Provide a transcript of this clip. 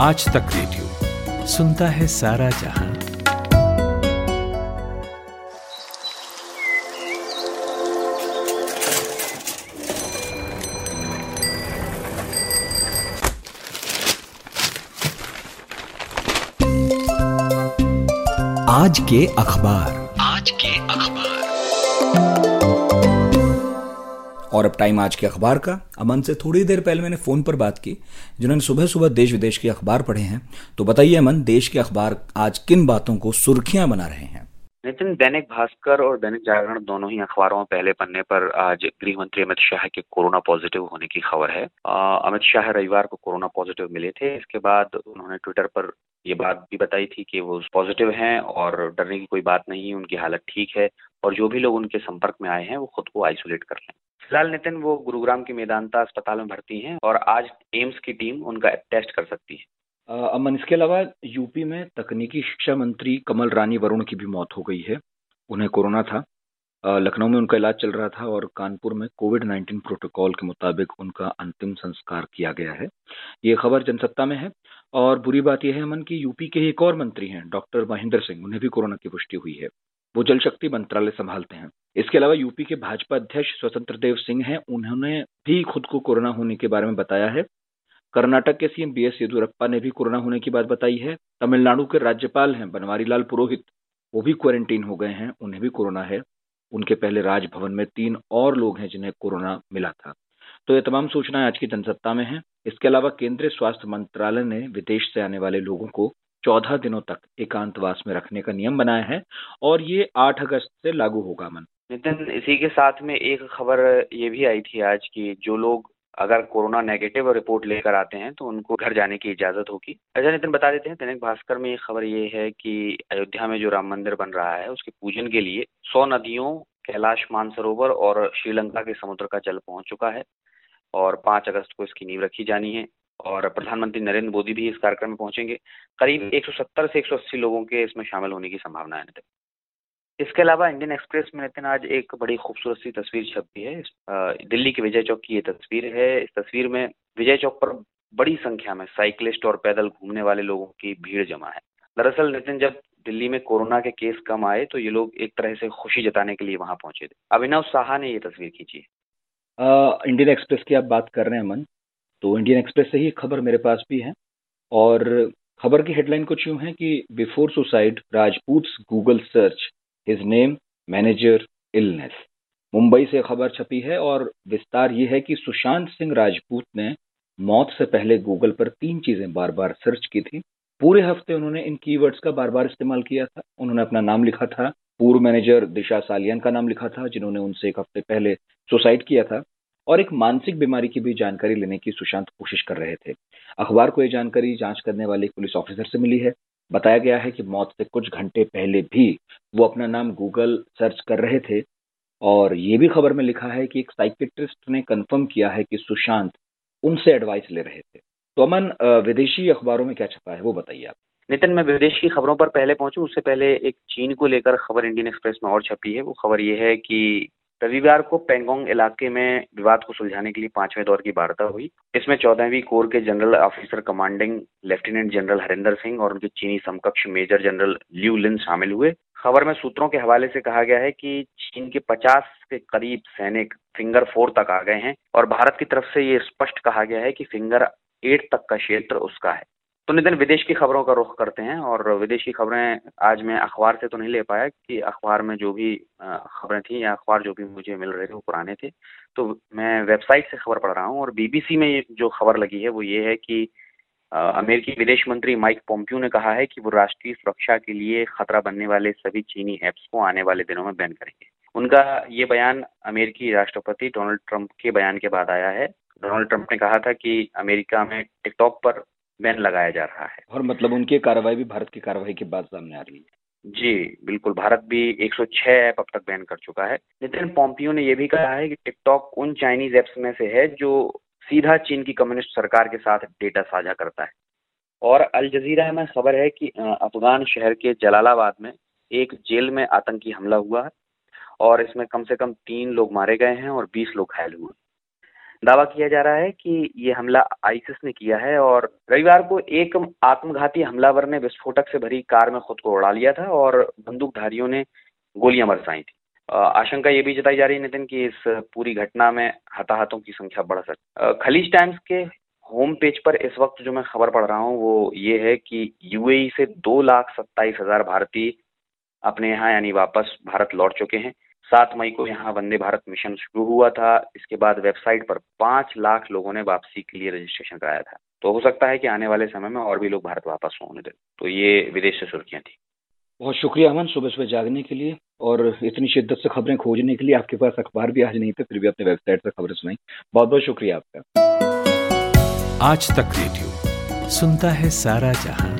आज तक रेडियो सुनता है सारा जहाँ। आज के अखबार। आज के अखबार। और अब टाइम आज के अखबार का। अमन से थोड़ी देर पहले मैंने फ़ोन पर बात की, जिन्होंने सुबह सुबह देश विदेश के अखबार पढ़े हैं। तो बताइए अमन, देश के अखबार आज किन बातों को सुर्खियाँ बना रहे हैं? नितिन, दैनिक भास्कर और दैनिक जागरण दोनों ही अखबारों में पहले पन्ने पर आज गृह मंत्री अमित शाह के कोरोना पॉजिटिव होने की खबर है। अमित शाह रविवार को कोरोना पॉजिटिव मिले थे। इसके बाद उन्होंने ट्विटर पर ये बात भी बताई थी कि वो पॉजिटिव हैं और डरने की कोई बात नहीं, उनकी हालत ठीक है और जो भी लोग उनके संपर्क में आए हैं, वो खुद को आइसोलेट कर लें। फ़िलहाल नितिन, वो गुरुग्राम की मेदांता अस्पताल में भर्ती हैं और आज एम्स की टीम उनका टेस्ट कर सकती है। अमन, इसके अलावा यूपी में तकनीकी शिक्षा मंत्री कमल रानी वरुण की भी मौत हो गई है। उन्हें कोरोना था। लखनऊ में उनका इलाज चल रहा था और कानपुर में कोविड 19 प्रोटोकॉल के मुताबिक उनका अंतिम संस्कार किया गया है। ये खबर जनसत्ता में है और बुरी बात यह है अमन की यूपी के एक और मंत्री हैं, डॉक्टर महेंद्र सिंह। उन्हें भी कोरोना की पुष्टि हुई है। वो जल शक्ति मंत्रालय संभालते हैं। इसके अलावा यूपी के भाजपा अध्यक्ष स्वतंत्र देव सिंह हैं। उन्होंने भी खुद को कोरोना होने के बारे में बताया है। कर्नाटक के सीएम बी एस येदुरप्पा ने भी कोरोना होने की बात बताई है। तमिलनाडु के राज्यपाल हैं बनवारी लाल पुरोहित। वो भी क्वारंटीन हो गए हैं। उन्हें भी कोरोना है। उनके पहले राजभवन में तीन और लोग हैं जिन्हें कोरोना मिला था। तो ये तमाम सूचनाएँ आज की जनसत्ता में हैं। इसके अलावा केंद्रीय स्वास्थ्य मंत्रालय ने विदेश से आने वाले लोगों को चौदह दिनों तक एकांतवास में रखने का नियम बनाया है और ये आठ अगस्त से लागू होगा मन नितिन, इसी के साथ में एक खबर ये भी आई थी आज की, जो लोग अगर कोरोना नेगेटिव रिपोर्ट लेकर आते हैं तो उनको घर जाने की इजाज़त होगी। अच्छा नितिन, बता देते हैं, दैनिक भास्कर में एक खबर ये है कि अयोध्या में जो राम मंदिर बन रहा है, उसके पूजन के लिए सौ नदियों, कैलाश मानसरोवर और श्रीलंका के समुद्र का जल पहुँच चुका है और पाँच अगस्त को इसकी नींव रखी जानी है। और प्रधानमंत्री नरेंद्र मोदी भी इस कार्यक्रम में पहुँचेंगे। करीब 170 से 180 लोगों के इसमें शामिल होने की संभावना है। नितिन इसके अलावा इंडियन एक्सप्रेस में नितिन आज एक बड़ी खूबसूरत सी तस्वीर छपी है। दिल्ली के विजय चौक की ये तस्वीर है। इस तस्वीर में विजय चौक पर बड़ी संख्या में साइकिलिस्ट और पैदल घूमने वाले लोगों की भीड़ जमा है। दरअसल नितिन जब दिल्ली में कोरोना के केस कम आए तो ये लोग एक तरह से खुशी जताने के लिए वहाँ पहुँचे थे। अभिनव साहा ने ये तस्वीर खींची है। इंडियन एक्सप्रेस की आप बात कर रहे हैं अमन। तो इंडियन एक्सप्रेस से ही खबर मेरे पास भी है। और खबर की हेडलाइन कुछ यूँ है कि before suicide Rajput Google search his name manager illness Mumbai से खबर छपी है और विस्तार ये है कि सुशांत सिंह राजपूत ने मौत से पहले गूगल पर तीन चीज़ें बार बार सर्च की थी। पूरे हफ़्ते उन्होंने इन कीवर्ड्स का बार बार इस्तेमाल किया था। उन्होंने अपना नाम लिखा था। पूर्व मैनेजर दिशा सालियन का नाम लिखा था, जिन्होंने उनसे एक हफ़्ते पहले सुसाइड किया था। और एक मानसिक बीमारी की भी जानकारी लेने की सुशांत कोशिश कर रहे थे। अखबार को यह जानकारी जाँच करने वाले पुलिस ऑफिसर से मिली है। बताया गया है कि मौत से कुछ घंटे पहले भी वो अपना नाम गूगल सर्च कर रहे थे और ये भी खबर में लिखा है कि एक साइकेट्रिस्ट ने कंफर्म किया है कि सुशांत उनसे एडवाइस ले रहे थे। तो अमन विदेशी अखबारों में क्या छपा है वो बताइए आप। नितिन, मैं विदेश की खबरों पर पहले पहुंचू, उससे पहले एक चीन को लेकर खबर इंडियन एक्सप्रेस में और छपी है। वो खबर ये है कि रविवार को पेंगोंग इलाके में विवाद को सुलझाने के लिए पाँचवें दौर की वार्ता हुई। इसमें चौदहवीं कोर के general officer commanding lieutenant general Harinder Singh और उनके चीनी समकक्ष मेजर जनरल ल्यू लिन शामिल हुए। खबर में सूत्रों के हवाले से कहा गया है कि चीन के 50 के करीब सैनिक फिंगर फोर तक आ गए हैं और भारत की तरफ़ से ये स्पष्ट कहा गया है कि फिंगर एट तक का क्षेत्र उसका है। तो नितिन, विदेश की खबरों का रुख करते हैं और विदेश की खबरें आज मैं अखबार से तो नहीं ले पाया कि अखबार में जो भी खबरें थी या अखबार जो भी मुझे मिल रहे थे वो पुराने थे। तो मैं वेबसाइट से खबर पढ़ रहा हूँ और बीबीसी में जो खबर लगी है वो ये है कि अमेरिकी विदेश मंत्री माइक पोम्पियो ने कहा है कि वो राष्ट्रीय सुरक्षा के लिए खतरा बनने वाले सभी चीनी ऐप्स को आने वाले दिनों में बैन करेंगे। उनका ये बयान अमेरिकी राष्ट्रपति डोनाल्ड ट्रंप के बयान के बाद आया है। डोनाल्ड ट्रंप ने कहा था कि अमेरिका में टिकटॉक पर बैन लगाया जा रहा है। और मतलब उनकी कार्रवाई भी भारत की कार्रवाई के बाद सामने आ रही है। जी बिल्कुल। भारत भी 106 ऐप अब तक बैन कर चुका है। नितिन पोम्पियो ने यह भी कहा है कि टिकटॉक उन चाइनीज़ ऐप्स में से है जो सीधा चीन की कम्युनिस्ट सरकार के साथ डेटा साझा करता है। और अल जजीरा में खबर है कि अफगान शहर के जलालाबाद में एक जेल में आतंकी हमला हुआ है और इसमें कम से कम तीन लोग मारे गए हैं और बीस लोग घायल हुए दावा किया जा रहा है कि ये हमला आईसिस ने किया है और रविवार को एक आत्मघाती हमलावर ने विस्फोटक से भरी कार में खुद को उड़ा लिया था और बंदूकधारियों ने गोलियाँ बरसाई थी। आशंका ये भी जताई जा रही है नितिन कि इस पूरी घटना में हताहतों की संख्या बढ़ सकती खलीज टाइम्स के होम पेज पर इस वक्त जो मैं खबर पढ़ रहा हूँ वो ये है कि यूएई से दो लाख सत्ताईस हज़ार भारतीय अपने यहाँ यानी वापस भारत लौट चुके हैं। सात मई को यहाँ वंदे भारत मिशन शुरू हुआ था। इसके बाद वेबसाइट पर पाँच लाख लोगों ने वापसी के लिए रजिस्ट्रेशन कराया था। तो हो सकता है कि आने वाले समय में और भी लोग भारत वापस होने दे। तो ये विदेश से सुर्खियाँ थी। बहुत शुक्रिया अमन सुबह सुबह जागने के लिए और इतनी शिद्दत से खबरें खोजने के लिए आपके पास अखबार भी आज नहीं थे फिर भी अपने वेबसाइट पर खबरें सुनाई। बहुत बहुत शुक्रिया आपका। आज तक रेडियो सुनता है सारा जहाँ।